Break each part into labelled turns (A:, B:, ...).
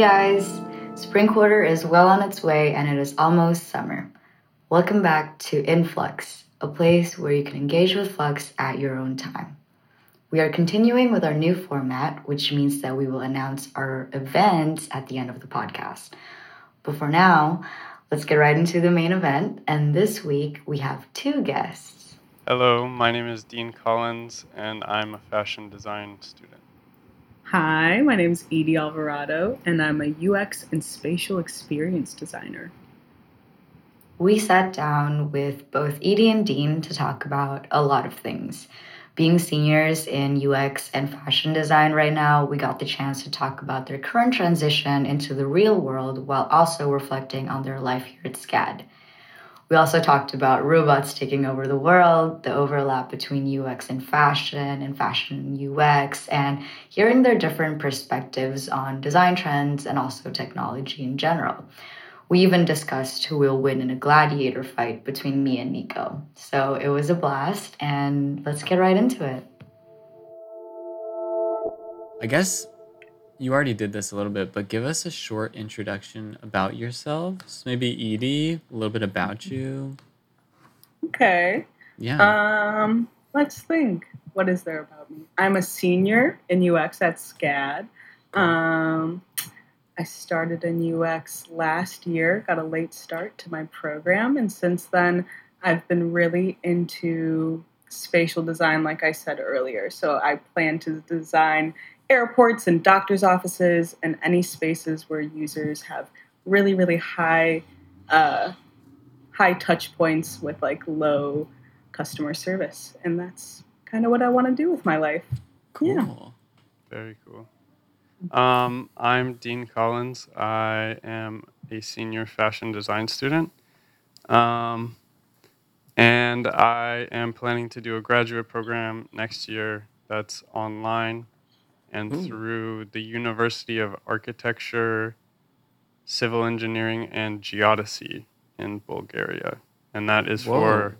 A: guys! Spring quarter is well on its way and it is almost summer. Welcome back to Influx, a place where you can engage with Flux at your own time. We are continuing with our new format, which means that we will announce our events at the end of the podcast. But for now, let's get right into the main event. And this week we have two guests.
B: Hello, my name is Deane Collins, and I'm a fashion design student.
C: Hi, my name is Edie Alvarado, and I'm a UX and spatial experience designer.
A: We sat down with both Edie and Deane to talk about a lot of things. Being seniors in UX and fashion design right now, we got the chance to talk about their current transition into the real world while also reflecting on their life here at SCAD. We also talked about robots taking over the world, the overlap between UX and fashion, and fashion and UX, and hearing their different perspectives on design trends and also technology in general. We even discussed who will win in a gladiator fight between me and Nico. So it was a blast, and let's get right into it.
D: I guess you already did this a little bit, but give us a short introduction about yourselves. Maybe Edie, a little bit about you.
C: Okay.
D: Yeah.
C: Um, let's think. What is there about me? I'm a senior in UX at SCAD. Um, I started in UX last year, got a late start to my program, and since then I've been really into spatial design, like I said earlier. So I plan to design airports and doctors' offices and any spaces where users have really, really high, uh, high touch points with like low customer service, and that's kind of what I want to do with my life.
D: cool.
C: yeah.
B: Very cool. Um, I'm Deane Collins. I am a senior fashion design student. Um, and I am planning to do a graduate program next year that's online and
D: Ooh.
B: through the University of Architecture, Civil Engineering, and Geodesy in Bulgaria. And that is
D: Whoa.
B: for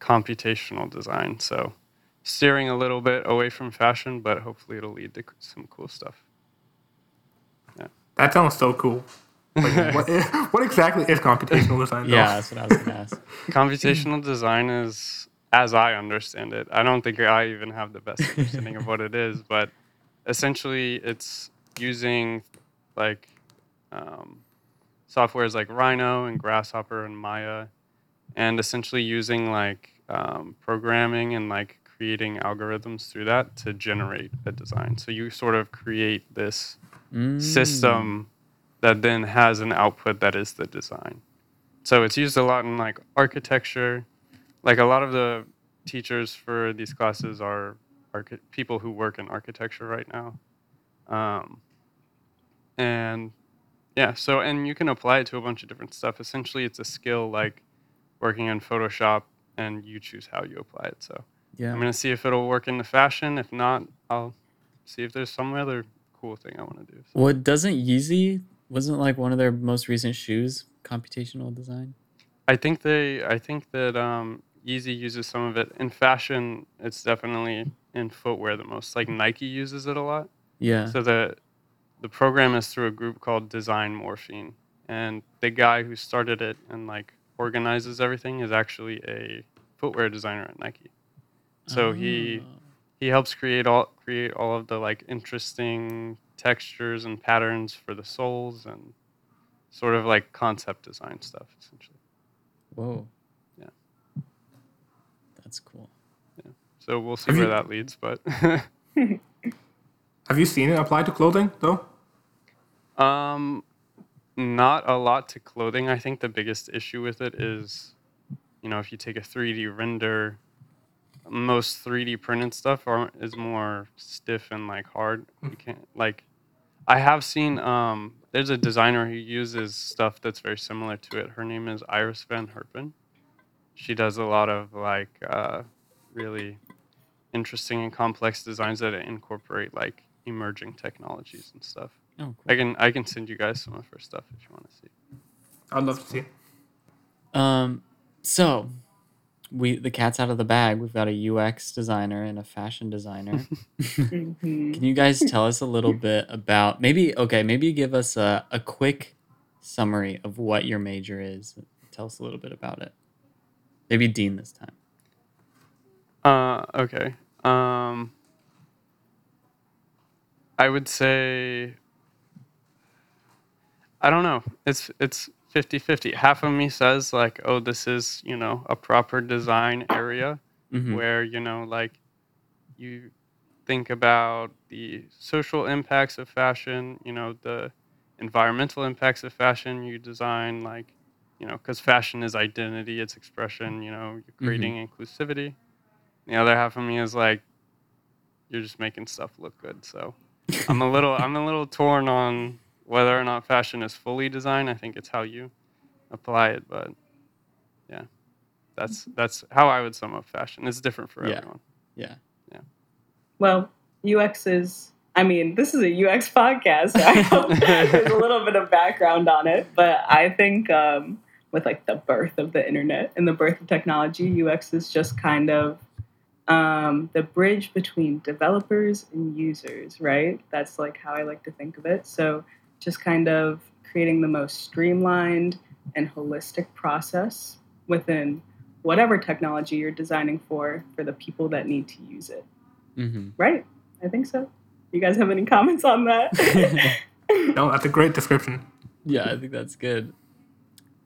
B: computational design. So steering a little bit away from fashion, but hopefully it'll lead to some cool stuff.
E: That sounds so cool. Like, what, what exactly is computational design? Though?
D: Yeah, that's what I was gonna ask.
B: Computational design is, as I understand it, I don't think I even have the best understanding of what it is, but essentially it's using like um, softwares like Rhino and Grasshopper and Maya, and essentially using like um, programming and like creating algorithms through that to generate a design. So you sort of create this
D: Mm.
B: system that then has an output that is the design. So it's used a lot in like architecture. Like a lot of the teachers for these classes are archi- people who work in architecture right now. Um, and yeah, so and you can apply it to a bunch of different stuff. Essentially, it's a skill like working in Photoshop, and you choose how you apply it. So
D: Yeah.
B: I'm gonna see if it'll work in the fashion. If not, I'll see if there's some other cool thing I want to do.
D: Well, doesn't Yeezy wasn't like one of their most recent shoes computational design?
B: I think they. I think that um, Yeezy uses some of it in fashion. It's definitely in footwear the most. Like Nike uses it a lot.
D: Yeah.
B: So the the program is through a group called DesignMorphine, and the guy who started it and like organizes everything is actually a footwear designer at Nike. So he
D: Oh.
B: he helps create all create all of the like interesting textures and patterns for the soles and sort of like concept design stuff essentially.
D: Whoa.
B: Yeah.
D: That's cool.
B: So we'll see
E: Have
B: where
E: you-
B: that leads, but
E: Have you seen it applied to clothing though?
B: um not a lot to clothing. I think the biggest issue with it is you know, if you take a 3D render most 3D printed stuff are is more stiff and like hard. You can't like I have seen um there's a designer who uses stuff that's very similar to it. Her name is Iris Van Herpen. She does a lot of like uh, really interesting and complex designs that incorporate like emerging technologies and stuff.
D: Oh, cool.
B: I can I can send you guys some of her stuff if you want to see.
E: I'd love to see.
D: Um, so we the cat's out of the bag. We've got a UX designer and a fashion designer.
C: Mhm.
D: Can you guys tell us a little bit about maybe okay, maybe give us a, a quick summary of what your major is. Tell us a little bit about it. Maybe Deane this time.
B: Uh, okay. Um, I would say I don't know. It's it's 50-50. Half of me says like, "Oh, this is, you know, a proper design area
D: Mhm.
B: where, you know, like you think about the social impacts of fashion, you know, the environmental impacts of fashion, you design like, you know, cuz fashion is identity, it's expression, you know, you're creating inclusivity. The other half of me is like you're just making stuff look good. So I'm a little I'm a little torn on whether or not fashion is fully design. I think it's how you apply it, but yeah. That's that's how I would sum up fashion. It's different for
D: Yeah.
B: everyone.
D: Yeah. Yeah.
C: Well, UX is. I mean, this is a UX podcast, so I hope there's a little bit of background on it. But I think um, with like the birth of the internet and the birth of technology, UX is just kind of um, the bridge between developers and users, right? That's like how I like to think of it. So just kind of creating the most streamlined and holistic process within whatever technology you're designing for for the people that need to use it.
D: hmm
C: Right. I think so. You guys have any comments on that?
E: No, that's a great description.
D: yeah, I think that's good.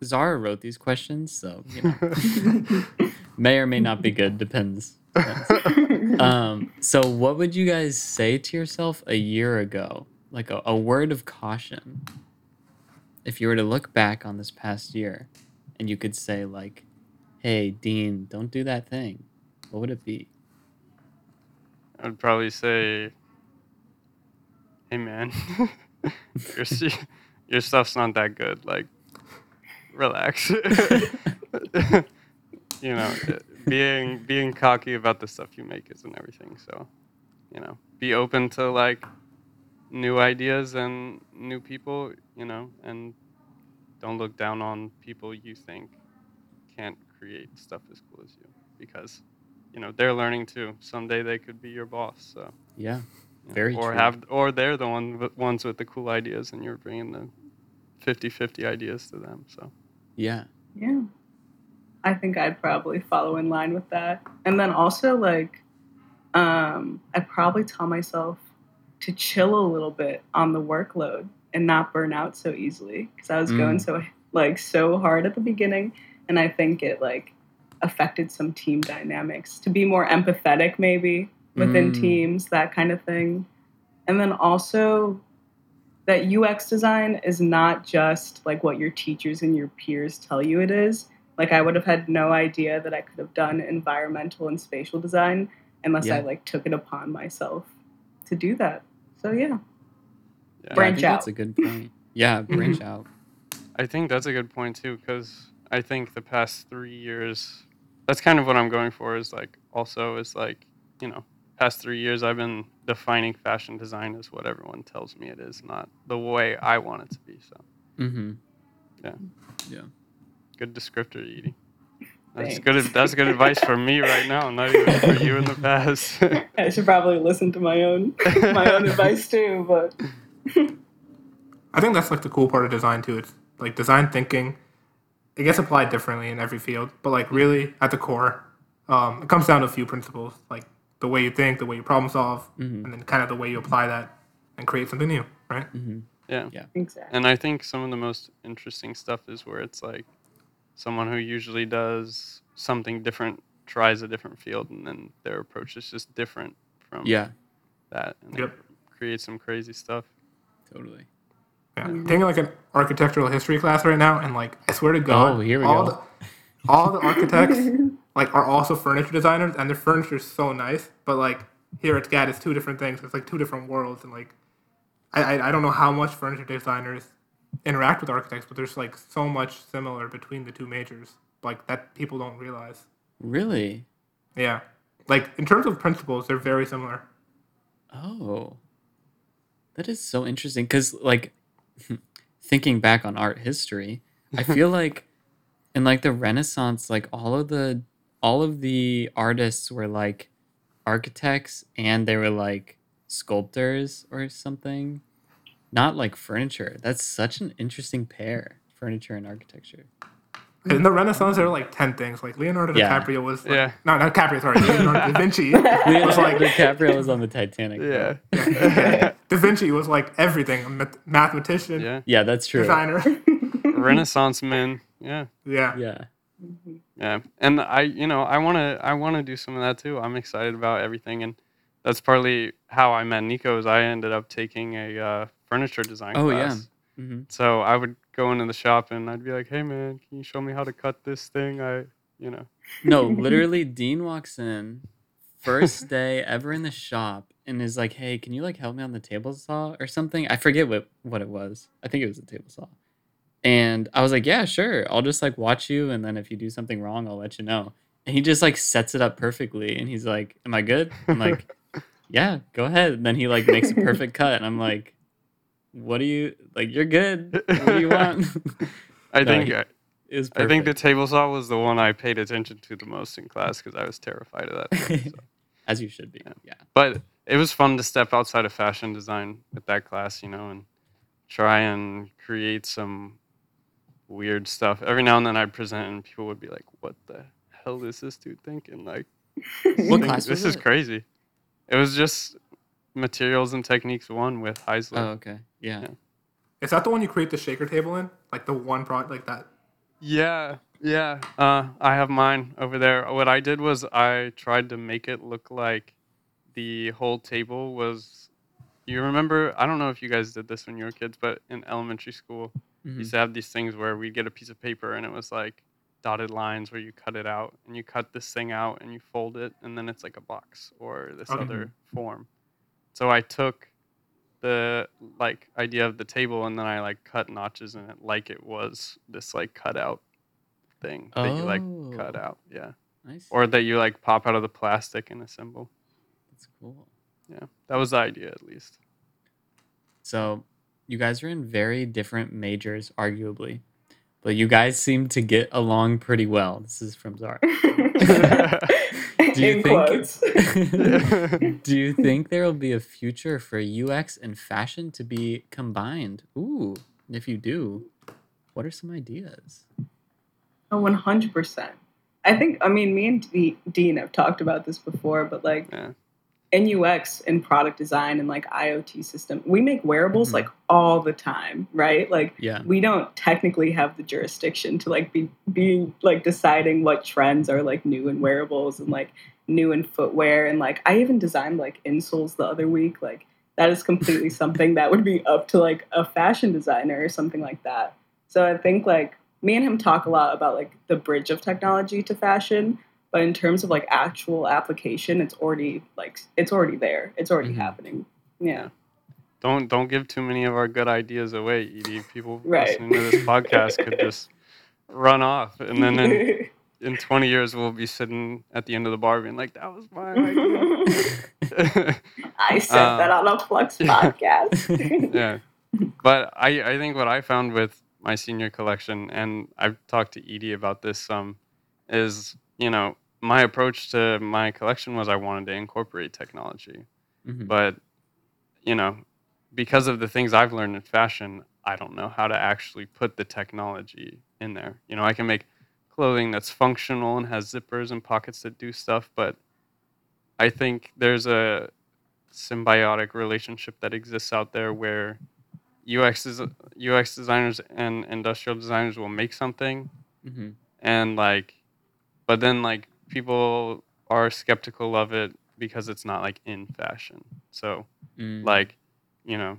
D: Zara wrote these questions, so you know, may or may not be good. Depends. Depends. Um, so, what would you guys say to yourself a year ago? Like a, a word of caution. If you were to look back on this past year and you could say, like, hey, Deane, don't do that thing, what would it be?
B: I would probably say, "Hey man, your your stuff's not that good. Like, relax." you know, being being cocky about the stuff you make isn't everything. So, you know, be open to like new ideas and new people. You know, and don't look down on people you think can't create stuff as cool as you because you know they're learning too. Someday they could be your boss. So
D: Yeah,
B: you know,
D: Very
B: or
D: true.
B: have or they're the one with- ones with the cool ideas, and you're bringing the 50-50 ideas to them. So
D: yeah,
C: yeah. I think I'd probably follow in line with that. And then also like um I'd probably tell myself to chill a little bit on the workload and not burn out so easily because I was
D: Mm.
C: going so like so hard at the beginning and I think it like affected some team dynamics to be more empathetic maybe within
D: Mm.
C: teams that kind of thing. And then also that UX design is not just like what your teachers and your peers tell you it is. Like I would have had no idea that I could have done environmental and spatial design unless I like took it upon myself to do that. So yeah.
B: yeah.
D: Yeah, I
C: Branch
D: out. That's a good point. Yeah, branch out.
B: I think that's a good point too, because I think the past three years, that's kind of what I'm going for. Is like also is like you know, past three years I've been defining fashion design as what everyone tells me it is, not the way I want it to be. So
D: Mm-hmm.
B: Good descriptor, Edie. That's
C: Thanks.
B: good. That's good advice for me right now, not even for you in the past.
C: I should probably listen to my own my own advice too, but
E: I think that's like the cool part of design too. It's like design thinking. It gets applied differently in every field, but like really at the core, um, it comes down to a few principles, like the way you think, the way you problem solve,
D: Mhm.
E: and then kind of the way you apply that and create something new, right?
D: Mm-hmm.
B: yeah.
C: exactly.
B: And I think some of the most interesting stuff is where it's like someone who usually does something different tries a different field and then their approach is just different from
D: Yeah,
B: that and
E: Yep.
B: they create some crazy stuff.
D: totally.
E: Yeah. Taking like an architectural history class right now, and like I swear to God,
D: Oh, here we
E: all
D: go.
E: the all the architects like are also furniture designers, and their furniture is so nice. But like here at SCAD, it's two different things. It's like two different worlds, and like I I, I don't know how much furniture designers interact with architects, but there's like so much similar between the two majors, like that people don't realize.
D: Really?
E: Yeah, like in terms of principles, they're very similar.
D: Oh, that is so interesting. Because, like, thinking back on art history, I feel like in like the Renaissance, like all of the all of the artists were like architects and they were like sculptors or something, not like furniture. That's such an interesting pair, furniture and architecture.
E: In the Renaissance, there were like ten things. Like Leonardo
D: Yeah.
E: DiCaprio was. Like,
B: Yeah.
E: No, not DiCaprio. Sorry, Leonardo da Vinci was
D: Leonardo
E: like.
D: DiCaprio was on the Titanic. bro.
B: Yeah.
E: Da Vinci was like everything. A math- mathematician,
B: yeah.
D: Yeah, that's true.
E: designer.
B: Renaissance men. Yeah.
E: yeah.
D: Yeah.
B: Yeah, and I, you know, I want to, I want to do some of that too. I'm excited about everything, and that's partly how I met Nico. Is I ended up taking a uh, furniture design
D: Oh, yeah.
B: class.
D: hmm
B: So I would go into the shop and I'd be like, "Hey, man, can you show me how to cut this thing?" I, you know,
D: No, literally, Deane walks in, first day ever in the shop, and is like, "Hey, can you like help me on the table saw or something?" I forget what what it was. I think it was a table saw. And I was like, "Yeah, sure. I'll just like watch you, and then if you do something wrong, I'll let you know." And he just like sets it up perfectly, and he's like, "Am I good?" I'm like, "Yeah, go ahead." And then he like makes a perfect cut, and I'm like, "What do you like? You're good. What do you want?"
B: I
D: No,
B: think I,
D: was
B: I think the table saw was the one I paid attention to the most in class because I was terrified of that. thing, so.
D: as you should be.
B: Yeah.
D: yeah.
B: but it was fun to step outside of fashion design with that class, you know, and try and create some weird stuff. Every now and then I'd present and people would be like, "What the hell is this dude thinking?" Like,
D: What class
B: this is
D: it?
B: crazy. It was just materials and techniques one with Heisler.
D: Oh, okay. Yeah.
B: Yeah.
E: Is that the one you create the shaker table in? Like the one product like that?
B: Yeah, yeah. Uh, I have mine over there. What I did was I tried to make it look like the whole table was. You remember? I don't know if you guys did this when you were kids, but in elementary school, we
D: Mhm.
B: used to have these things where we'd get a piece of paper and it was like dotted lines where you cut it out and you cut this thing out and you fold it and then it's like a box or this
E: Okay.
B: other form. So I took the like idea of the table and then I like cut notches in it like it was this like cutout thing that you like cut
D: Oh.
B: out, yeah,
D: Nice.
B: or that you like pop out of the plastic and assemble.
D: That's cool.
B: Yeah, that was the idea at least.
D: So, you guys are in very different majors, arguably, but you guys seem to get along pretty well. This is from Zara. Do you think?
C: quotes.
D: Do you think there will be a future for UX and fashion to be combined? Ooh, if you do, what are some ideas?
C: Oh, 100%. I think, I mean, me and D- Deane have talked about this before, but like
B: Yeah.
C: In UX and product design and like IoT system, we make wearables
D: Mhm.
C: like all the time, right? Like
D: Yeah.
C: we don't technically have the jurisdiction to like be be like deciding what trends are like new in wearables and like new in footwear and like I even designed like insoles the other week like that is completely something that would be up to like a fashion designer or something like that. So I think like me and him talk a lot about like the bridge of technology to fashion, but in terms of like actual application, it's already like it's already there. It's already
D: Mhm.
C: happening. Yeah.
B: Don't don't give too many of our good ideas away, Edie. People
C: Right.
B: listening to this podcast could just run off, and then in, in 20 years we'll be sitting at the end of the bar being like, "That was my idea."
C: I said
B: Um,
C: that on a Flux podcast.
B: yeah, but I I think what I found with my senior collection, and I've talked to Edie about this some, is you know my approach to my collection was I wanted to incorporate technology
D: Mhm.
B: but you know because of the things i've learned in fashion i don't know how to actually put the technology in there you know i can make clothing that's functional and has zippers and pockets that do stuff but i think there's a symbiotic relationship that exists out there where ux is ux designers and industrial designers will make something
D: Mhm.
B: and like but then like people are skeptical of it because it's not like in fashion so
D: Mm.
B: like you know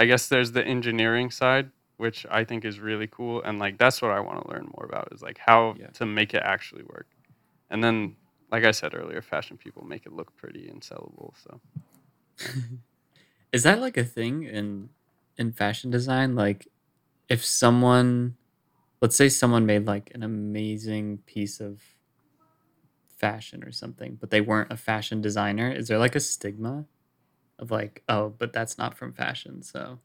B: i guess there's the engineering side which i think is really cool and like that's what i want to learn more about is like how
D: Yeah.
B: to make it actually work and then like i said earlier fashion people make it look pretty and sellable so
D: Is that like a thing in in fashion design? Like if someone let's say someone made like an amazing piece of fashion or something, but they weren't a fashion designer, is there like a stigma of like, oh, but that's not from fashion, so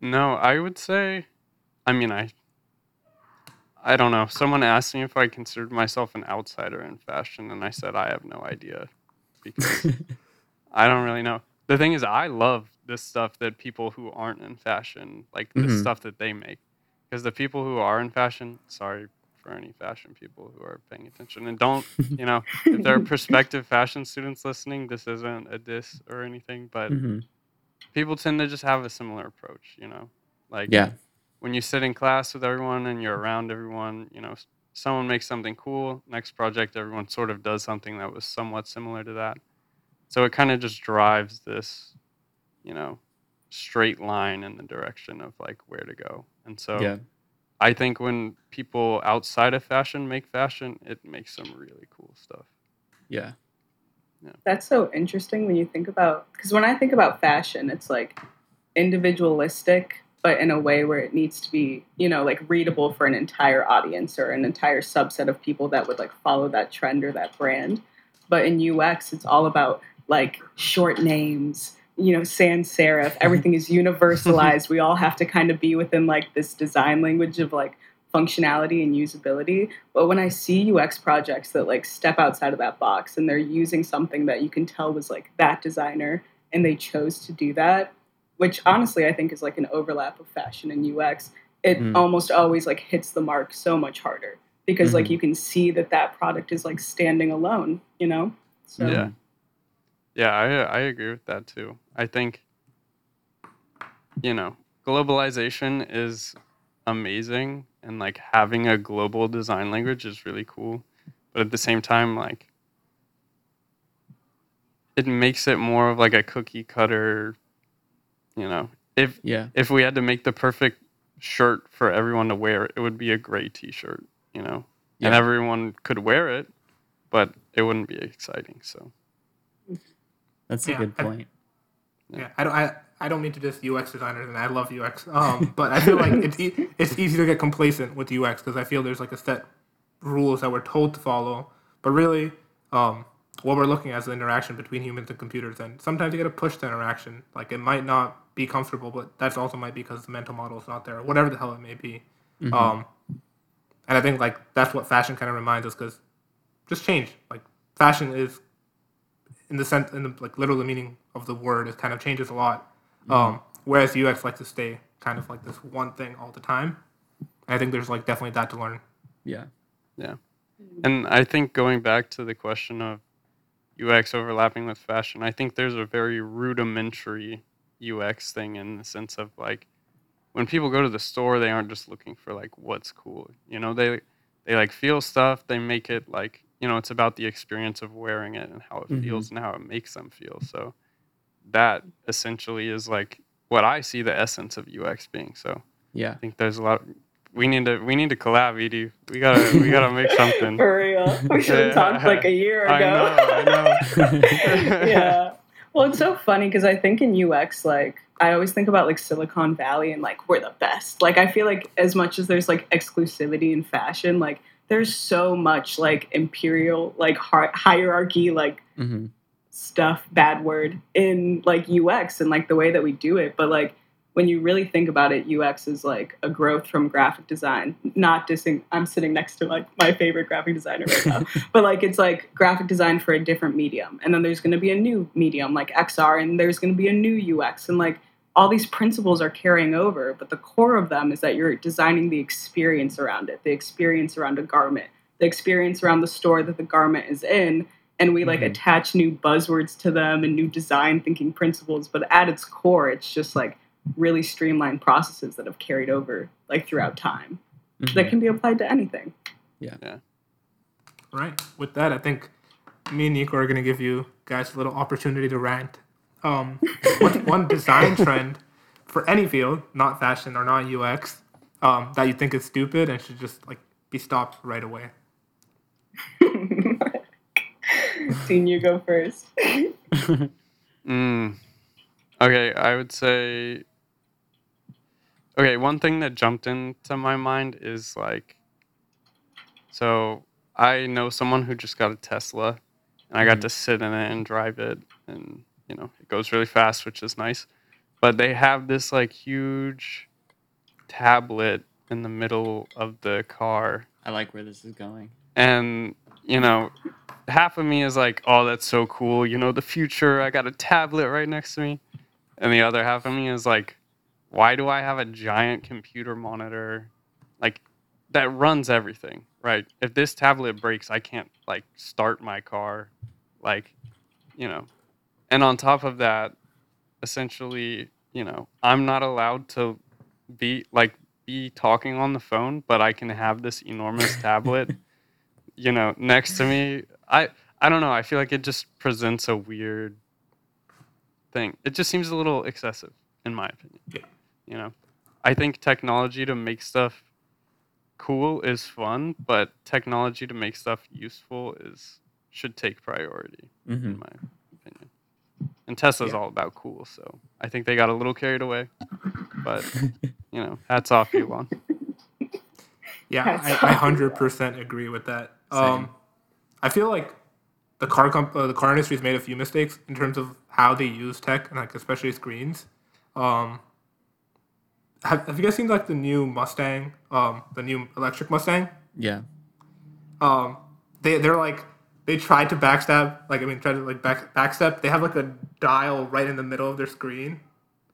B: no i would say i mean i I don't know. Someone asked me if I considered myself an outsider in fashion, and I said I have no idea because I don't really know. The thing is, I love this stuff that people who aren't in fashion, like the
D: Mhm.
B: stuff that they make, because the people who are in fashion, sorry for any fashion people who are paying attention, and don't, you know, if there are prospective fashion students listening, this isn't a diss or anything, but
D: hmm
B: people tend to just have a similar approach, you know, like
D: Yeah.
B: when you sit in class with everyone and you're around everyone, you know, someone makes something cool, next project everyone sort of does something that was somewhat similar to that. So it kind of just drives this, you know, straight line in the direction of like where to go. And so
D: Yeah.
B: I think when people outside of fashion make fashion, it makes some really cool stuff.
D: Yeah. yeah.
C: That's so interesting when you think about because when I think about fashion, it's like individualistic, but in a way where it needs to be, you know, like readable for an entire audience or an entire subset of people that would like follow that trend or that brand. But in UX, it's all about like short names, you know, sans serif. Everything is universalized. we all have to kind of be within like this design language of like functionality and usability. But when I see UX projects that like step outside of that box and they're using something that you can tell was like that designer and they chose to do that, which honestly I think is like an overlap of fashion and UX, it
D: Mm.
C: almost always like hits the mark so much harder because like
D: Mhm.
C: you can see that that product is like standing alone, you know? So
B: Yeah. Yeah, I I agree with that too. I think you know, globalization is amazing and like having a global design language is really cool. But at the same time like it makes it more of like a cookie cutter, you know. If
D: Yeah.
B: if we had to make the perfect shirt for everyone to wear, it would be a gray t-shirt, you know. And everyone could wear it, but it wouldn't be exciting, so
D: That's a
E: Yeah,
D: good point.
E: Yeah, I don't. I, I don't mean to just UX designers, and I love UX. Um, but I feel like it's e- it's easy to get complacent with UX because I feel there's like a set rules that we're told to follow, but really, um, what we're looking at is the interaction between humans and computers, and sometimes you get to push the interaction. Like it might not be comfortable, but that's also might be because the mental model is not there, or whatever the hell it may be. Um, and I think like that's what fashion kind of reminds us because just change. Like fashion is in the sense in the like literal meaning of the word it kind of changes a lot um, whereas ux likes to stay kind of like this one thing all the time and i think there's like definitely that to learn
D: Yeah. Yeah.
B: And I think going back to the question of UX overlapping with fashion, I think there's a very rudimentary UX thing in the sense of like when people go to the store, they aren't just looking for like what's cool. You know, they they like feel stuff, they make it like, you know, it's about the experience of wearing it and how it
D: Mhm.
B: feels and how it makes them feel. So that essentially is like what I see the essence of UX being. So
D: Yeah.
B: I think there's a lot we need to we need to collab, Edie. We gotta we gotta make something.
C: For real. We should have
B: Yeah.
C: talked like a year ago.
B: I know, I know.
C: yeah. Well, it's so funny because I think in UX, like, I always think about like Silicon Valley and like we're the best. Like, I feel like as much as there's like exclusivity in fashion, like there's so much like imperial, like hi- hierarchy, like
D: hmm
C: stuff, bad word, in like UX and like the way that we do it. But like when you really think about it, UX is like a growth from graphic design. Not dissing, I'm sitting next to like my favorite graphic designer right now, but like it's like graphic design for a different medium. And then there's going to be a new medium like XR, and there's going to be a new UX. And like all these principles are carrying over, but the core of them is that you're designing the experience around it, the experience around a garment, the experience around the store that the garment is in and we like
D: Mhm.
C: attach new buzzwords to them and new design thinking principles but at its core it's just like really streamlined processes that have carried over like throughout time
D: Mm-hmm.
C: that can be applied to anything Yeah.
E: right with that i think me and nico are going to give you guys a little opportunity to rant um, what's one design trend for any field not fashion or not ux um, that you think is stupid and should just like be stopped right away
C: Deane, you go first
B: Mm. Okay, I would say. Okay, one thing that jumped into my mind is like. So I know someone who just got a Tesla, and I got
D: Mhm.
B: to sit in it and drive it, and you know it goes really fast, which is nice. But they have this like huge tablet in the middle of the car.
D: I like where this is going.
B: and you know half of me is like oh that's so cool. You know the future. I got a tablet right next to me. And the other half of me is like why do i have a giant computer monitor? Like that runs everything right? If this tablet breaks i can't like start my car. Like you know and on top of that essentially you know i'm not allowed to be like be talking on the phone but i can have this enormous tablet you know next to me. I i don't know. I feel like it just presents a weird thing. It just seems a little excessive in my opinion
E: Yeah.
B: you know? I think technology to make stuff cool is fun but technology to make stuff useful is should take priority
D: hmm
B: in my opinion and tesla's
E: Yeah.
B: all about cool so i think they got a little carried away but you know hats off elon
E: Yeah, I, I hundred percent agree with that. Um, I feel like the car comp- uh, the car industry's made a few mistakes in terms of how they use tech and like especially screens. Um, have, have you guys seen like the new Mustang, um, the new electric Mustang?
D: Yeah.
E: Um, they they're like they tried to backstab like I mean tried to like back backstep. They have like a dial right in the middle of their screen,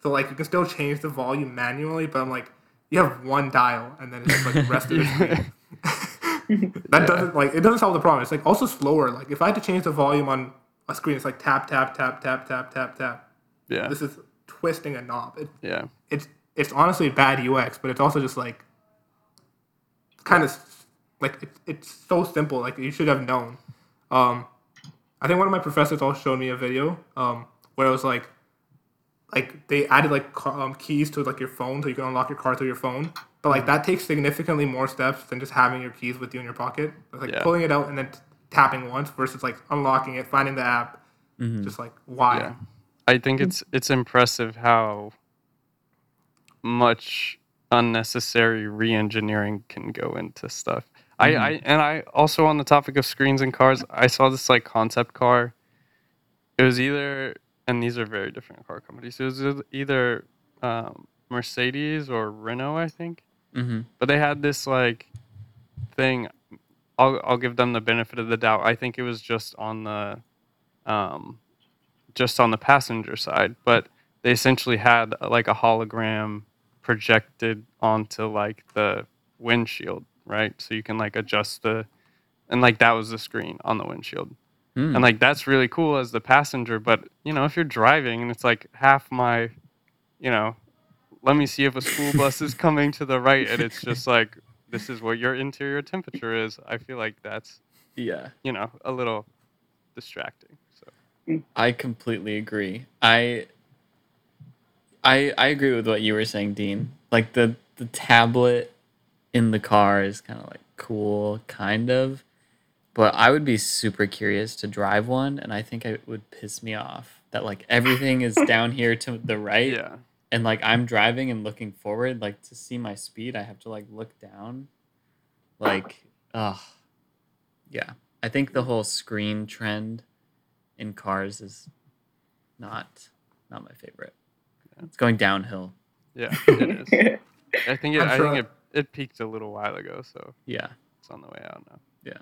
E: so like you can still change the volume manually. But I'm like you have one dial and then it's just like the rest of the screen. that doesn't like it doesn't solve the problem. It's like also slower. Like if I had to change the volume on a screen, it's like tap tap tap tap tap tap tap.
B: yeah
E: This is twisting a knob. It,
B: yeah
E: it's it's honestly bad UX, but it's also just like kind of like it, it's so simple. Like you should have known. Um, I think one of my professors also showed me a video um, where it was like like they added like um, keys to like your phone so you can unlock your car through your phone. But like that takes significantly more steps than just having your keys with you in your pocket. It's like
B: Yeah.
E: pulling it out and then t- tapping once versus like unlocking it, finding the app. Just like why?
B: Yeah. I think it's it's impressive how much unnecessary re-engineering can go into stuff. I, I and I also on the topic of screens and cars, I saw this like concept car. It was either and these are very different car companies. It was either um, Mercedes or Renault, I think.
D: hmm
B: But they had this like thing. I'll I'll give them the benefit of the doubt. I think it was just on the, um, just on the passenger side. But they essentially had like a hologram projected onto like the windshield, right? So you can like adjust the, and like that was the screen on the windshield
D: Hmm.
B: and like that's really cool as the passenger but you know if you're driving and it's like half my you know let me see if a school bus is coming to the right and it's just like this is what your interior temperature is i feel like that's
D: yeah.
B: you know a little distracting so
D: I completely agree. I I I agree with what you were saying, Deane. Like the the tablet in the car is kind of like cool, kind of. But I would be super curious to drive one, and I think it would piss me off that like everything is down here to the right,
B: yeah
D: and like I'm driving and looking forward, like to see my speed, I have to like look down. Like, ugh. Yeah. I think the whole screen trend in cars is not not my favorite. It's going downhill.
B: yeah it is i think it,
E: I'm
B: i
E: sure-
B: think it, it peaked a little while ago so
D: Yeah.
B: it's on the way out now
D: Yeah.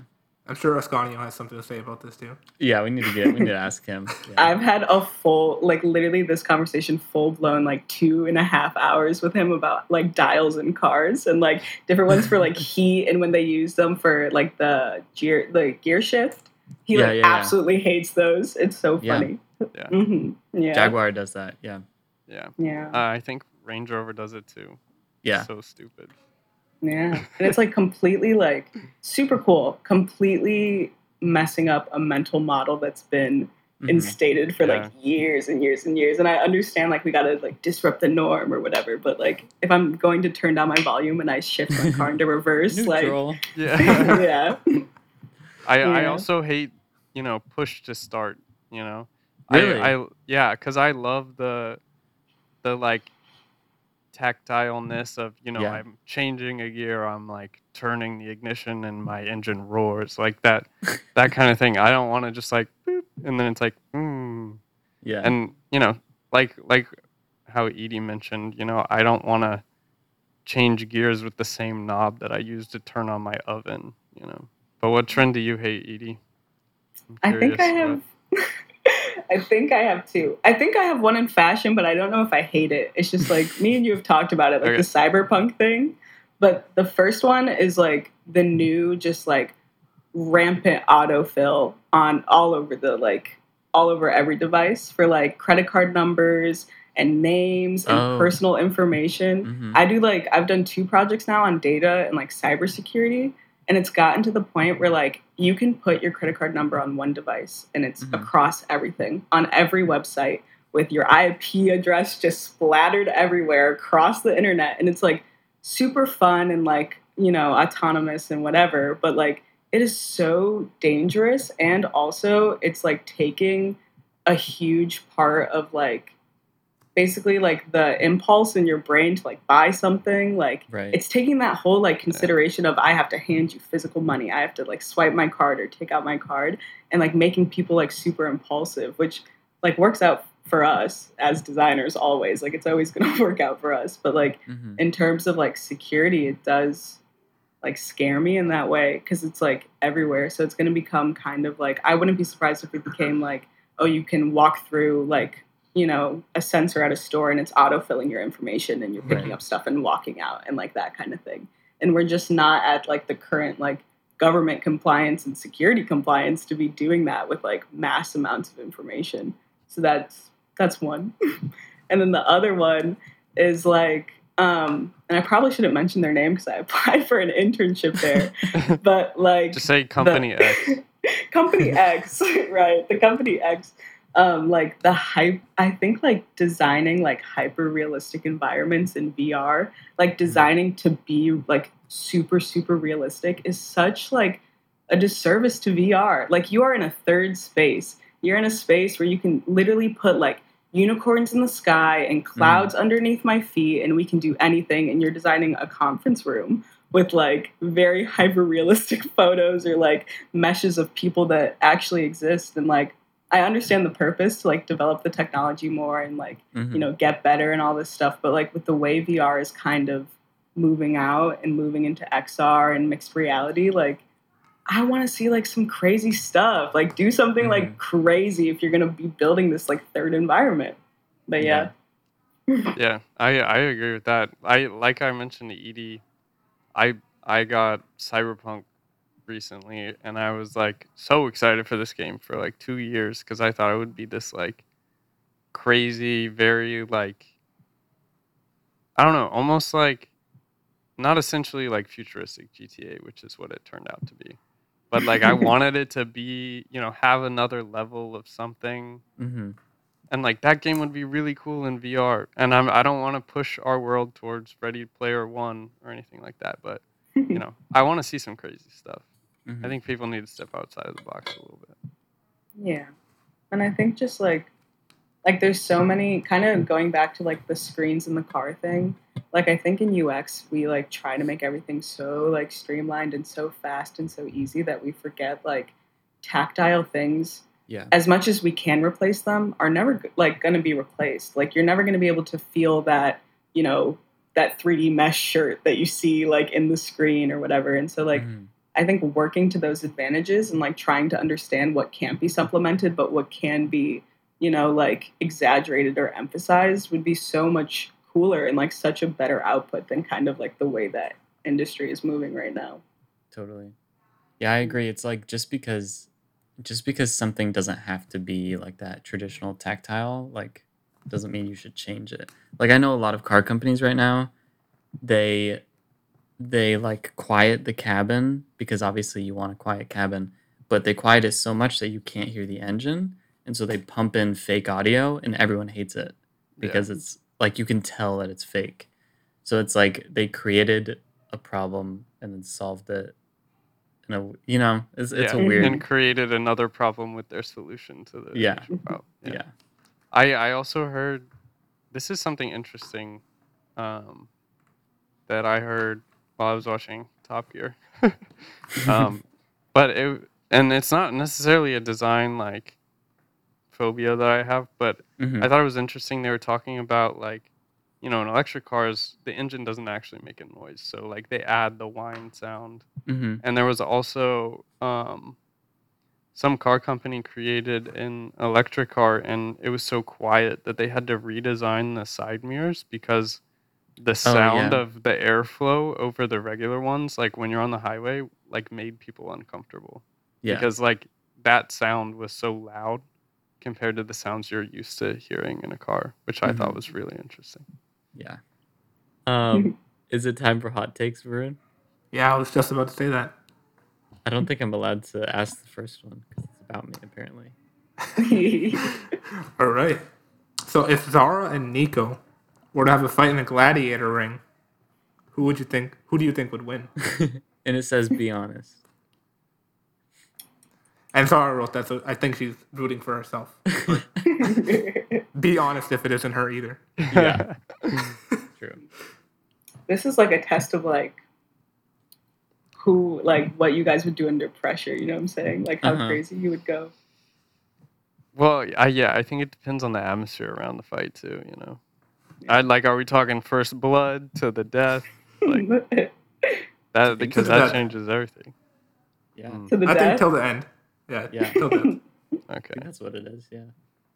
E: I'm sure Ascanio has something to say about this too.
D: Yeah, we need to get we need to ask him. Yeah.
C: I've had a full, like, literally this conversation full blown, like, two and a half hours with him about, like, dials and cars and, like, different ones for, like, heat and when they use them for, like, the gear, the gear shift. He,
D: Yeah,
C: like,
D: yeah, yeah.
C: absolutely hates those. It's so
D: Yeah.
C: funny.
B: Yeah.
C: hmm Yeah.
D: Jaguar does that. Yeah.
B: yeah
C: Yeah.
B: uh, i think range rover does it too
D: Yeah.
B: so stupid
C: Yeah. And it's like completely like super cool, completely messing up a mental model that's been
D: Mhm.
C: instated for like years and years and years. And I understand like we gotta like disrupt the norm or whatever, but like if I'm going to turn down my volume and I shift my car into reverse, like
B: yeah
C: yeah.
B: I, I also hate you know push to start you know
D: Really?
B: I, I yeah because I love the the like tactileness of you know
D: Yeah.
B: I'm changing a gear I'm like turning the ignition and my engine roars like that that kind of thing I don't want to just like boop, and then it's like hmm
D: Yeah.
B: and you know like like how Edie mentioned you know I don't want to change gears with the same knob that I use to turn on my oven, you know. But what trend do you hate, Edie?
C: I think I have. I think I have two. I think I have one in fashion, but I don't know if I hate it. It's just like me and you have talked about it, like
B: Okay.
C: the cyberpunk thing. But the first one is like the new, just like rampant autofill on all over the like all over every device for like credit card numbers and names and
D: Oh.
C: personal information.
D: Mhm.
C: I do like I've done two projects now on data and like cybersecurity, and it's gotten to the point where like you can put your credit card number on one device and it's
D: Mhm.
C: across everything. On every website with your IP address just splattered everywhere across the internet, and it's like super fun and like you know autonomous and whatever, but like it is so dangerous and also it's like taking a huge part of like basically like the impulse in your brain to like buy something like
D: Right.
C: it's taking that whole like consideration of i have to hand you physical money. I have to like swipe my card or take out my card and like making people like super impulsive which like works out for us as designers always. Like it's always going to work out for us. But like
D: Mhm.
C: in terms of like security it does like scare me in that way because it's like everywhere. So it's going to become kind of like i wouldn't be surprised if it became like oh you can walk through like you know a sensor at a store and it's autofilling your information and you're picking
D: Right.
C: up stuff and walking out and like that kind of thing and we're just not at like the current like government compliance and security compliance to be doing that with like mass amounts of information so that's that's one and then the other one is like um and i probably shouldn't mention their name because i applied for an internship there but like
B: Just say company
C: the-
B: X.
C: company X, right? The company X, um, like the hype. I think like designing like hyper realistic environments in VR, like designing to be like super super realistic, is such like a disservice to VR. Like you are in a third space. You're in a space where you can literally put like unicorns in the sky and clouds underneath my feet, and we can do anything. And you're designing a conference room with like very hyper realistic photos or like meshes of people that actually exist and like I understand the purpose to like develop the technology more and like
D: Mhm.
C: you know get better and all this stuff but like with the way VR is kind of moving out and moving into XR and mixed reality like I want to see like some crazy stuff. Like do something like crazy if you're going to be building this like third environment. But yeah,
B: yeah, I I agree with that. I like I mentioned to Edie, I I got Cyberpunk recently, and I was like so excited for this game for like two years because I thought it would be this like crazy, very like I don't know, almost like not essentially like futuristic GTA, which is what it turned out to be. But like I wanted it to be, you know, have another level of something
D: Mhm.
B: and like that game would be really cool in VR. And I'm I don't want to push our world towards Ready Player One or anything like that, but you know, I want to see some crazy stuff.
D: Mhm.
B: I think people need to step outside of the box a little bit.
C: Yeah. And I think just like like there's so many kind of going back to like the screens in the car thing. Like I think in UX we like try to make everything so like streamlined and so fast and so easy that we forget like tactile things
D: Yeah.
C: as much as we can replace them are never like going to be replaced. Like you're never going to be able to feel that, you know, that 3D mesh shirt that you see like in the screen or whatever. And so like
D: Mhm.
C: I think working to those advantages and like trying to understand what can't be supplemented, but what can be, you know, like exaggerated or emphasized would be so much cooler and like such a better output than kind of like the way that industry is moving right now.
D: Totally. Yeah, I agree. It's like just because just because something doesn't have to be like that traditional tactile, like doesn't mean you should change it. Like I know a lot of car companies right now, they they like quiet the cabin because obviously you want a quiet cabin, but they quiet it so much that you can't hear the engine, and so they pump in fake audio and everyone hates it because it's like you can tell that it's fake. So it's like they created a problem and then solved it. In a, you know, it's, it's
B: yeah.
D: a weird.
B: and created another problem with their solution to the
D: Yeah.
B: problem.
D: yeah.
B: I I also heard this is something interesting um, that I heard while I was watching Top Gear. um, but it and it's not necessarily a design like phobia that I have, but
D: Mhm.
B: I thought it was interesting they were talking about like you know, in electric cars, the engine doesn't actually make a noise. So like they add the whine sound.
D: Mm-hmm.
B: And there was also um, some car company created an electric car, and it was so quiet that they had to redesign the side mirrors because the sound
D: yeah.
B: of the airflow over the regular ones, like when you're on the highway, like made people uncomfortable
D: Yeah.
B: because like that sound was so loud compared to the sounds you're used to hearing in a car, which I thought
D: Mhm.
B: was really interesting.
D: yeah. Um, is it time for hot takes, Varun?
E: Yeah, I was just about to say that.
D: I don't think I'm allowed to ask the first one because it's about me, apparently.
E: All right. So if Zara and Nico were to have a fight in a gladiator ring, who would you think? Who do you think would win?
D: and it says, "Be honest."
E: And Zara wrote that, so I think she's rooting for herself. Be honest if it isn't her either.
D: Yeah. True.
C: this is like a test of like who like what you guys would do under pressure you know what i'm saying like how
D: Uh-huh.
C: crazy you would go
B: Well, I, yeah, I think it depends on the atmosphere around the fight too. You know, I'd like, are we talking first blood to the death? Like that because that
E: the-
B: changes everything.
D: Yeah.
B: Mm,
C: to the
E: I think
C: death
E: till the end. Yeah.
D: Yeah.
E: Till the end.
D: I
B: okay.
D: think that's what it is. Yeah.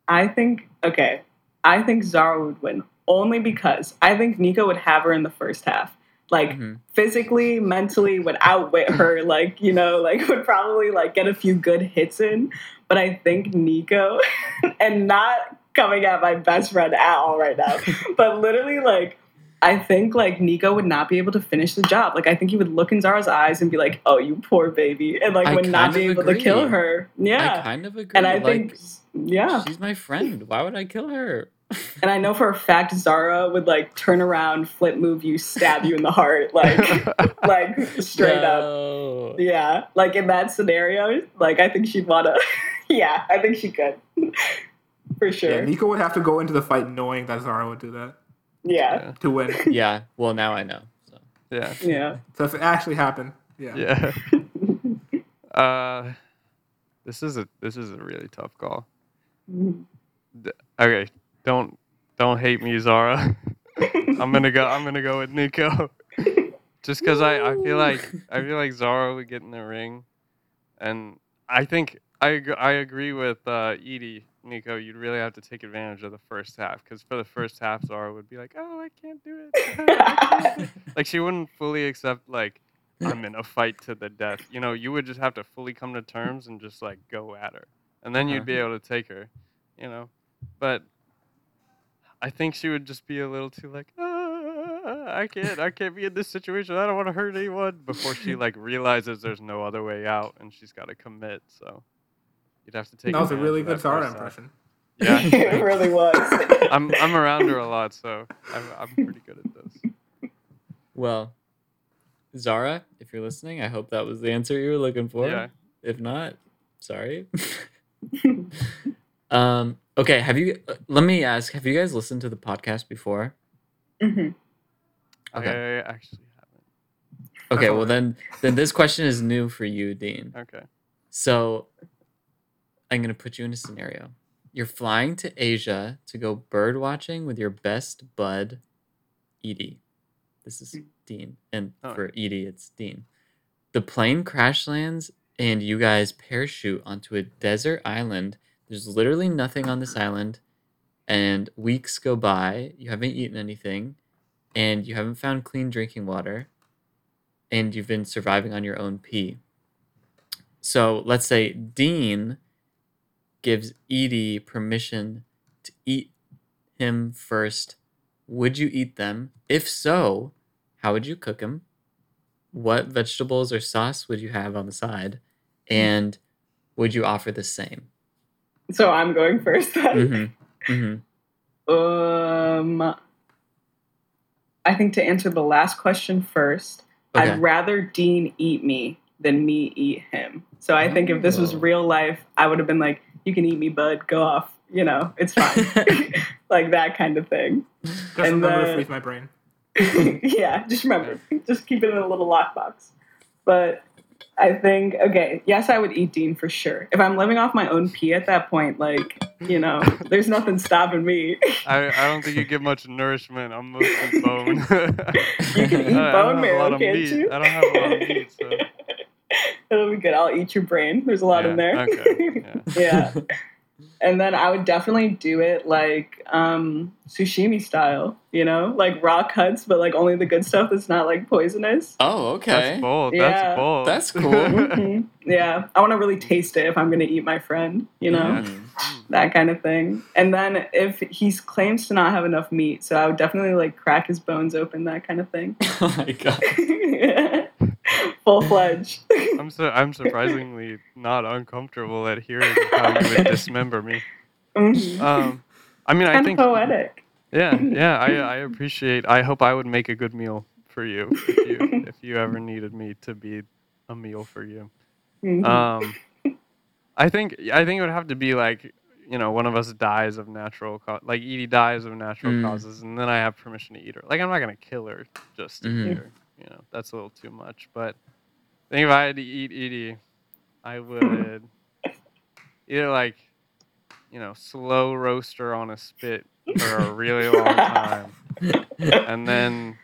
C: i think okay i think zara would win only because i think nico would have her in the first half like
D: Mhm.
C: physically mentally would outwit her like you know like would probably like get a few good hits in but i think nico and not coming at my best friend at all right now but literally like I think like Nico would not be able to finish the job. Like I think he would look in Zara's eyes and be like, "Oh, you poor baby," and like
D: I
C: would not be able to kill
D: agree.
C: her.
D: I
C: Yeah,
D: kind of agree.
C: and I
D: like,
C: think yeah,
D: she's my friend. Why would I kill her?
C: and I know for a fact Zara would like turn around, flip move you, stab you in the heart, like like straight up. Yeah, like in that scenario, like I think she'd wanna. yeah, I think she could. For sure. Yeah.
E: Nico would have to go into the fight knowing that Zara would do that
C: Yeah.
E: to win.
D: Yeah. Well, now I know. So.
B: Yeah.
C: Yeah.
E: So if it actually happened, yeah.
B: Yeah. uh, this is a this is a really tough call. Okay, don't don't hate me, Zara. I'm gonna go. I'm gonna go with Nico. Just because I, I feel like I feel like Zara would get in the ring, and I think I I agree with uh, Edie. Nico, you'd really have to take advantage of the first half because for the first half, Zara would be like, "Oh, I can't do it." I can't do it." like she wouldn't fully accept like I'm in a fight to the death. You know, you would just have to fully come to terms and just like go at her, and then
D: Uh-huh.
B: you'd be able to take her. You know, but I think she would just be a little too like, ah, I can't, I can't be in this situation. I don't want to hurt anyone. Before she like realizes there's no other way out and she's got to commit. So you'd have to take.
E: That was a really good
B: that
E: Zara
B: first
E: impression.
B: Yeah,
C: it really was.
B: I'm I'm around her a lot, so I'm I'm pretty good at this.
D: Well, Zara, if you're listening, I hope that was the answer you were looking for.
B: Yeah.
D: If not, sorry. um. Okay. Have you? uh, Let me ask. Have you guys listened to the podcast before?
C: hmm
D: Okay.
B: I actually haven't.
D: Okay. Well, then, then this question is new for you, Deane.
B: Okay.
D: So, I'm gonna put you in a scenario. You're flying to Asia to go bird watching with your best bud, Edie. This is hmm. Deane, and
B: Oh.
D: for Edie, it's Deane. The plane crash lands, and you guys parachute onto a desert island. There's literally nothing on this island, and weeks go by. You haven't eaten anything, and you haven't found clean drinking water, and you've been surviving on your own pee. So let's say Deane gives Edie permission to eat him first. Would you eat them? If so, how would you cook them? What vegetables or sauce would you have on the side? And would you offer the same?
C: So I'm going first then.
D: hmm hmm
C: Um, I think to answer the last question first,
D: Okay.
C: I'd rather Deane eat me than me eat him. So I think if this was
D: Oh.
C: real life, I would have been like, "You can eat me, bud. Go off. You know, it's fine." like that kind of thing.
E: Just
C: And
E: remember to
C: then-
E: freeze my brain.
C: yeah, just remember, just keep it in a little lockbox. But I think okay. Yes, I would eat Deane for sure. If I'm living off my own pee at that point, like you know, there's nothing stopping me.
B: I, I don't think you get much nourishment. I'm mostly bone.
C: You can eat
B: I- I don't
C: bone
B: have a
C: marrow, can't
B: meat.
C: you?
B: I don't have a lot of meat, so
C: It'll be good. I'll eat your brain. There's a lot in there.
B: okay,
C: yeah. And then I would definitely do it like um, sushimi style, you know, like raw cuts, but like only the good stuff that's not like poisonous.
D: Oh, okay.
B: that's bold.
C: Yeah.
B: That's bold.
D: That's cool.
C: Mhm. Yeah, I want to really taste it if I'm going to eat my friend, you know,
B: Yeah.
D: Mm.
C: that kind of thing. And then if he claims to not have enough meat, so I would definitely like crack his bones open, that kind of thing.
D: Oh my god.
C: Full fledged.
B: I'm so I'm surprisingly not uncomfortable at hearing how you would dismember me.
C: Mhm.
B: Um, I mean, I
C: Kind of
B: think
C: poetic.
B: yeah, yeah. I I appreciate. I hope I would make a good meal for you if you if you ever needed me to be a meal for you.
C: Mhm.
B: Um, I think I think it would have to be like you know one of us dies of natural co- like Edie dies of natural
D: Mm.
B: causes, and then I have permission to eat her. Like I'm not gonna kill her just to
D: Mhm.
B: eat her. You know that's a little too much. But I think if I had to eat Edie, I would either like you know slow roaster on a spit for a really long time and then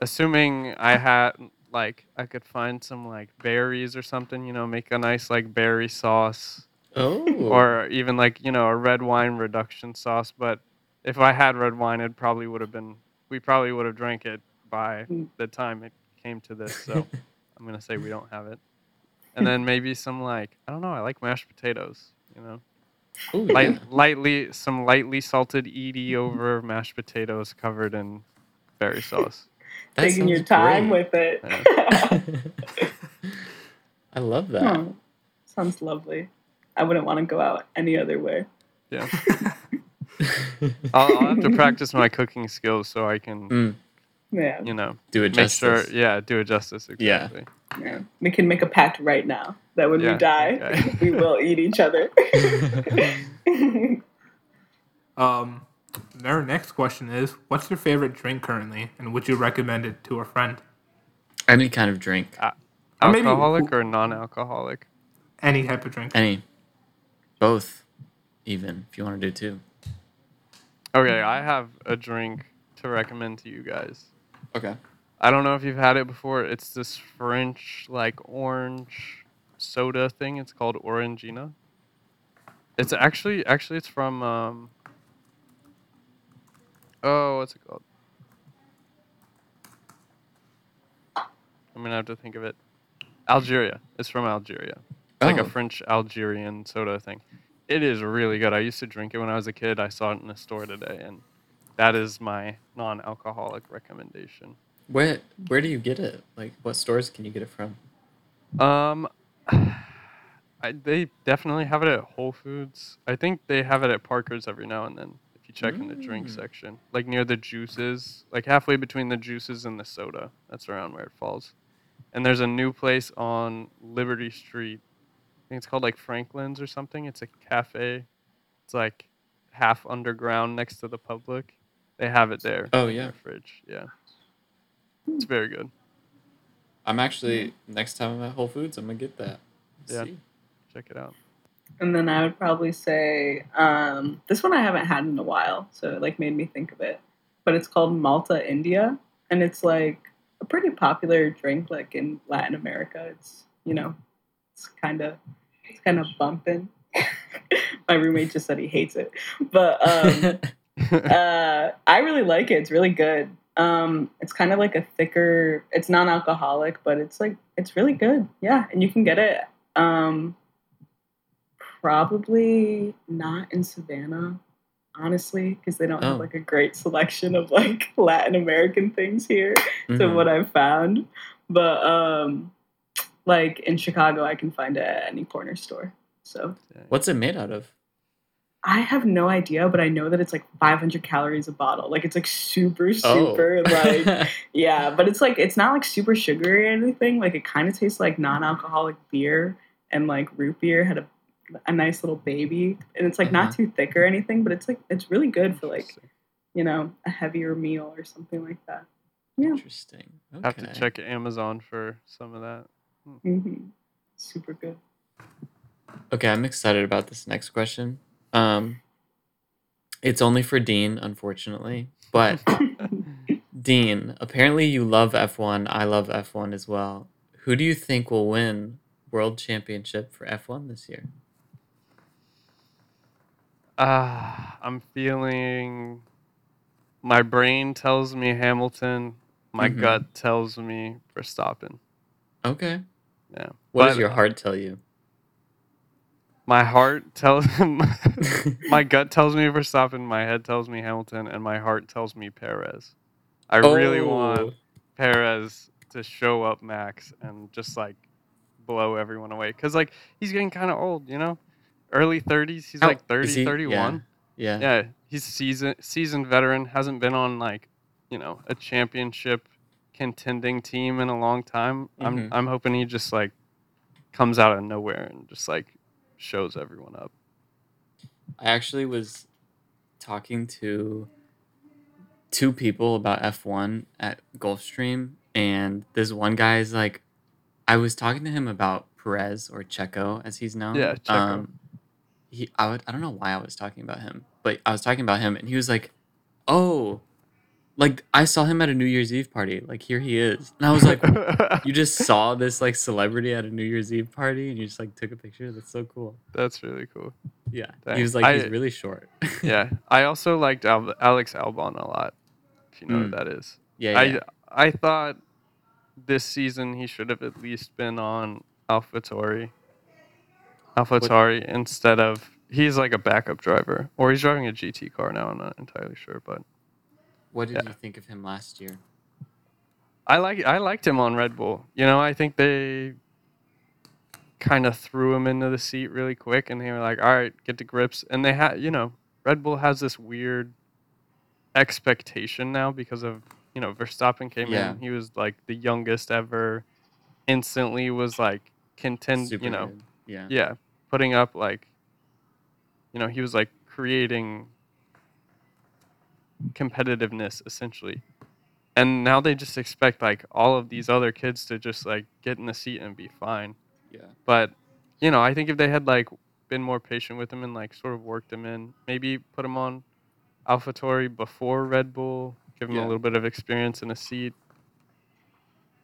B: assuming I had like I could find some like berries or something, you know, make a nice like berry sauce
D: oh.
B: or even like, you know, a red wine reduction sauce, but if I had red wine it probably would have been we probably would have drank it by
C: Mm.
B: the time it came to this. So I'm going to say we don't have it. And then maybe some like I don't know, I like mashed potatoes, you know.
D: Ooh,
B: Light,
D: yeah.
B: lightly some lightly salted Edie over mashed potatoes covered in berry sauce.
C: Taking your time
D: great.
C: with it.
D: I love that.
C: Oh, sounds lovely. I wouldn't want to go out any other way.
B: Yeah. I'll, I'll have to practice my cooking skills so I can,
D: Mm,
C: Yeah,
B: you know,
D: do it
B: make
D: justice.
B: sure, yeah, do it justice.
D: Yeah.
B: Exactly.
C: yeah. We can make a pact right now that when
B: Yeah,
C: we die,
B: okay.
C: we will eat each other.
E: Um, their next question is, what's your favorite drink currently, and would you recommend it to a friend?
D: Any kind of drink.
E: Or maybe-
B: Alcoholic or non-alcoholic?
E: Any type of drink.
D: Any. Both, even, if you want to do two.
B: Okay, I have a drink to recommend to you guys.
D: Okay.
B: I don't know if you've had it before. It's this French like orange soda thing. It's called Orangina. It's actually actually it's from um Oh, what's it called? I'm gonna have to think of it. Algeria. It's from Algeria. It's like a
D: Oh.
B: French Algerian soda thing. It is really good. I used to drink it when I was a kid. I saw it in a store today, and that is my non-alcoholic recommendation.
D: Where where do you get it? Like, what stores can you get it from?
B: Um, I, they definitely have it at Whole Foods. I think they have it at Parker's every now and then. If you check in the drink
D: Mm.
B: section, like near the juices, like halfway between the juices and the soda. That's around where it falls. And there's a new place on Liberty Street. I think it's called like Franklin's or something. It's a cafe. It's like half underground next to the public. They have it there.
D: Oh,
B: in
D: yeah.
B: their fridge. Yeah. It's very good.
D: I'm actually next time I'm at Whole Foods, I'm gonna get that.
B: Yeah.
D: See?
B: Check it out.
C: and then I would probably say um, this one I haven't had in a while, so it like made me think of it. But it's called Malta India, and it's like a pretty popular drink like in Latin America. It's you know, it's kind of it's kind of bumping. My roommate just said he hates it, but um, uh, I really like it. It's really good. Um, it's kind of like a thicker. It's non-alcoholic, but it's like it's really good. Yeah, and you can get it. Um, probably not in Savannah, honestly, because they don't
D: Oh.
C: have like a great selection of like Latin American things here. To
D: Mhm.
C: what I've found, but um, like in Chicago, I can find it at any corner store. So
D: What's it made out of?
C: I have no idea, but I know that it's like 500 calories a bottle. Like it's like super,
D: Oh.
C: super like yeah, but it's like it's not like super sugary or anything. Like it kind of tastes like non-alcoholic beer, and like root beer had a a nice little baby, and it's like
D: Uh-huh.
C: not too thick or anything, but it's like it's really good for like you know a heavier meal or something like that. Yeah,
D: Interesting. Okay.
B: Have to check Amazon for some of that.
C: hmm Super good.
D: Okay, I'm excited about this next question. Um, it's only for Deane, unfortunately, but Deane, apparently you love F1. I love F1 as well. Who do you think will win world championship for F1 this year?
B: Ah, I'm feeling. My brain tells me Hamilton. My
D: Mhm.
B: gut tells me Verstappen.
D: Okay.
B: Yeah.
D: What does your heart tell you?
B: My heart tells him my gut tells me Verstappen. My head tells me Hamilton, and my heart tells me Perez. I really
D: Oh,
B: want Perez to show up Max and just like blow everyone away because like he's getting kind of old, you know, early 30s. He's
D: How-
B: like
D: is
B: 30,
D: he?
B: 31.
D: Yeah.
B: Yeah, he's season seasoned veteran. Hasn't been on like you know a championship contending team in a long time.
D: Mhm.
B: I'm I'm hoping he just like comes out of nowhere and just like shows everyone up.
D: I actually was talking to two people about F1 at Gulfstream, and this one guy is like, I was talking to him about Perez or Checo, as he's known.
B: Yeah, Checo.
D: Um, he, I, would, I don't know why I was talking about him, but I was talking about him, and he was like, "Oh, like I saw him at a New Year's Eve party. Like here he is." And I was like, "You just saw this like celebrity at a New Year's Eve party, and you just like took a picture? That's so cool."
B: That's really cool.
D: Yeah,
B: Dang.
D: he was like, he's really short.
B: Yeah, I also liked Al- Alex Albon a lot. If you know
D: Mm.
B: who that is.
D: yeah, yeah.
B: I I thought this season he should have at least been on AlphaTauri. AlphaTauri instead of he's like a backup driver or he's driving a GT car now. I'm not entirely sure, but
D: What did
B: Yeah.
D: you think of him last year?
B: I like I liked him on Red Bull. You know, I think they kind of threw him into the seat really quick, and they were like, "All right, get to grips." And they had, you know, Red Bull has this weird expectation now because of you know Verstappen came
D: Yeah.
B: in. He was like the youngest ever. Instantly was like contend.
D: Super
B: you know,
D: good. Yeah.
B: yeah, putting up like, you know, he was like creating competitiveness essentially. And now they just expect like all of these other kids to just like get in the seat and be fine.
D: Yeah.
B: But, you know, I think if they had like been more patient with him and like sort of worked him in, maybe put him on AlphaTauri before Red Bull, give him
D: Yeah.
B: a little bit of experience in a seat.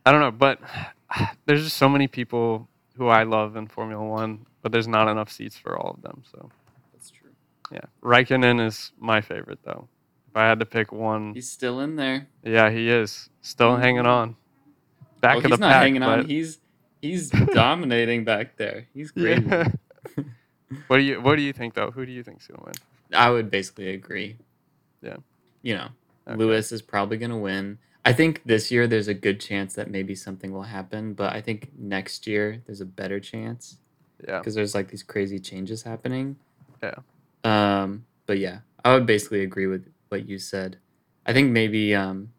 B: I don't know, but there's just so many people who I love in Formula One, but there's not enough seats for all of them. So
D: That's true.
B: yeah, Raikkonen is my favorite though. If I had to pick one,
D: He's still in there.
B: yeah, he is still hanging on. Back
D: oh,
B: of
D: he's
B: the
D: not
B: pack,
D: hanging on.
B: but-
D: He's he's dominating back there. He's great.
B: Yeah. what do you What do you think though? Who do you think's gonna win?
D: I would basically agree.
B: Yeah.
D: You know,
B: Okay.
D: Lewis is probably going to win. I think this year there's a good chance that maybe something will happen, but I think next year there's a better chance
B: Yeah,
D: because there's like these crazy changes happening.
B: Yeah.
D: Um, but yeah, I would basically agree with what you said. I think maybe um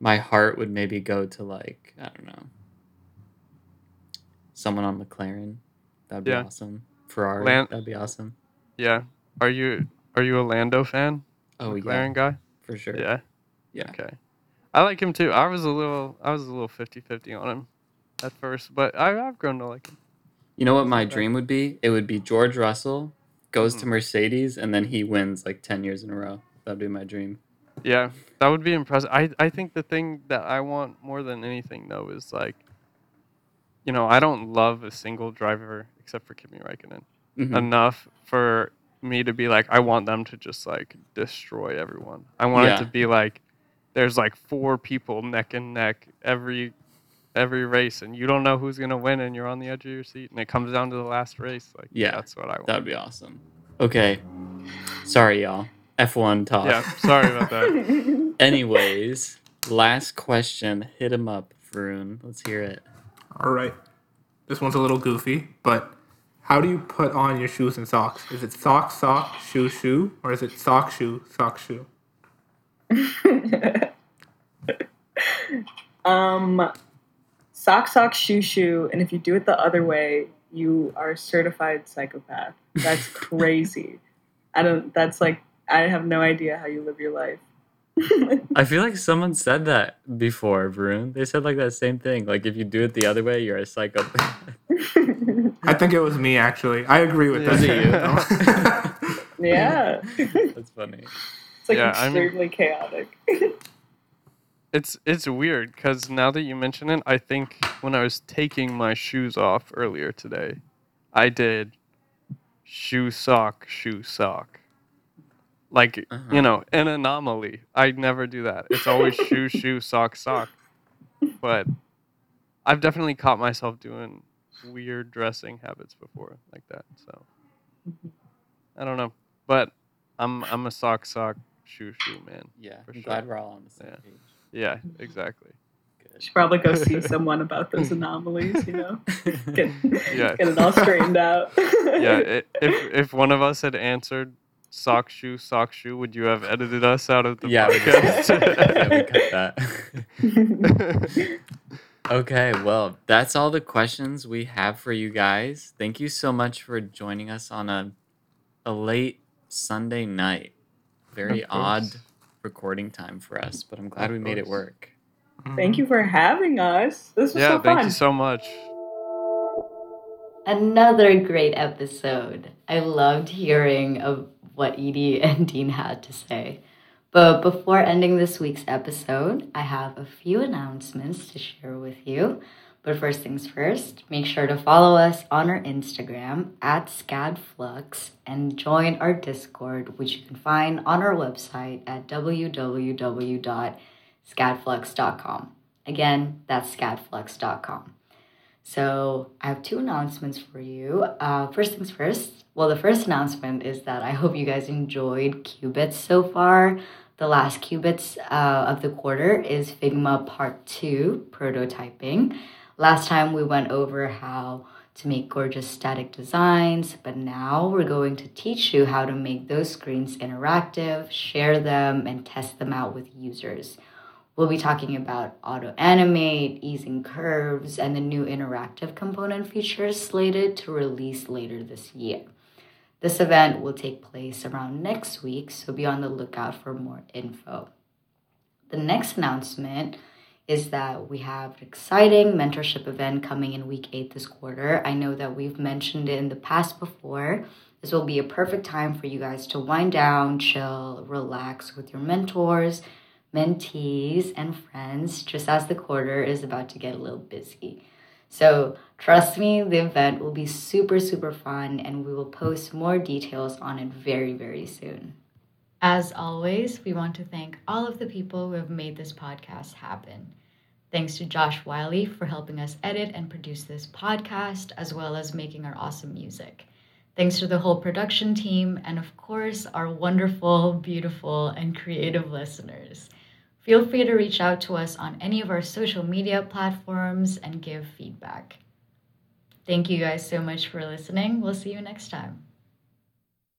D: my heart would maybe go to like, I don't know. Someone on McLaren. That'd be
B: Yeah.
D: awesome. Ferrari.
B: Lan-
D: that'd be awesome.
B: yeah. Are you Are you a Lando fan?
D: Oh
B: McLaren
D: yeah,
B: guy.
D: for sure.
B: Yeah.
D: Yeah.
B: Okay. I like him too. I was a little I was a little 50-50 on him at first, but I, I've grown to like him.
D: You know what my dream would be? It would be George Russell goes to
B: Mhm.
D: Mercedes and then he wins like 10 years in a row. That'd be my dream.
B: Yeah, that would be impressive. I, I think the thing that I want more than anything though is like, you know, I don't love a single driver except for Kimi Räikkönen
D: Mhm.
B: enough for me to be like, I want them to just like destroy everyone. I want
D: Yeah.
B: it to be like, there's like four people neck and neck every every race, and you don't know who's gonna win, and you're on the edge of your seat, and it comes down to the last race. Like,
D: Yeah,
B: that's what I want.
D: That'd be awesome. Okay. Sorry, y'all. F1 talk.
B: yeah, sorry about that.
D: Anyways, last question. Hit him up, Varun. Let's hear it.
E: All right. This one's a little goofy, but how do you put on your shoes and socks? Is it sock, sock, shoe, shoe, or is it sock, shoe, sock, shoe?
C: um, sock, sock, shoe, shoe, and if you do it the other way, you are a certified psychopath. That's crazy. I don't. That's like I have no idea how you live your life.
D: I feel like someone said that before, Varun. They said like that same thing. Like if you do it the other way, you're a psychopath.
E: I think it was me actually. I agree with
B: Was
E: that.
C: yeah.
D: That's funny.
C: It's like
B: Yeah, I mean-
C: extremely chaotic.
B: It's it's weird because now that you mention it, I think when I was taking my shoes off earlier today, I did shoe sock shoe sock. Like
D: Uh-huh.
B: you know, an anomaly. I never do that. It's always shoe shoe sock sock. But I've definitely caught myself doing weird dressing habits before like that. So I don't know, but I'm I'm a sock sock shoe shoe man.
D: Yeah,
B: For
D: I'm
B: sure.
D: glad we're all on the same
B: Yeah.
D: page.
B: Yeah, exactly.
D: Good.
C: Should probably go see someone about those anomalies, you know? Get,
B: Yeah.
C: get it all straightened out.
B: yeah, i if if one of us had answered sock shoe sock shoe, would you have edited us out of the
D: yeah, we
B: podcast?
D: yeah, we cut that. okay, well, that's all the questions we have for you guys. Thank you so much for joining us on a a late Sunday night. Very odd
B: course.
D: Recording time for us, but I'm glad we made it
B: course.
D: work.
C: Thank you mm-hmm. for having us. This was
B: yeah,
C: so
B: thank you so much.
A: Another great episode. I loved hearing of what Edie and Deane had to say. But before ending this week's episode, I have a few announcements to share with you. But first things first, make sure to follow us on our Instagram at SCADFlux and join our Discord, which you can find on our website at www.scadflux.com. Again, that's scadflux.com. So I have two announcements for you. Uh, first things first. Well, the first announcement is that I hope you guys enjoyed qubits so far. The last qubits uh, of the quarter is Figma Part 2 prototyping. Last time we went over how to make gorgeous static designs, but now we're going to teach you how to make those screens interactive, share them, and test them out with users. We'll be talking about auto animate, easing curves, and the new interactive component features slated to release later this year. This event will take place around next week, so be on the lookout for more info. The next announcement is that we have an exciting mentorship event coming in week eight this quarter. I know that we've mentioned it in the past before. This will be a perfect time for you guys to wind down, chill, relax with your mentors mentees, and friends just as the quarter is about to get a little busy. So, trust me, the event will be super, super fun, and we will post more details on it very, very soon. As always, we want to thank all of the people who have made this podcast happen. Thanks to Josh Wiley for helping us edit and produce this podcast, as well as making our awesome music. Thanks to the whole production team, and of course, our wonderful, beautiful, and creative listeners. Feel free to reach out to us on any of our social media platforms and give feedback. Thank you guys so much for listening. We'll see you next time.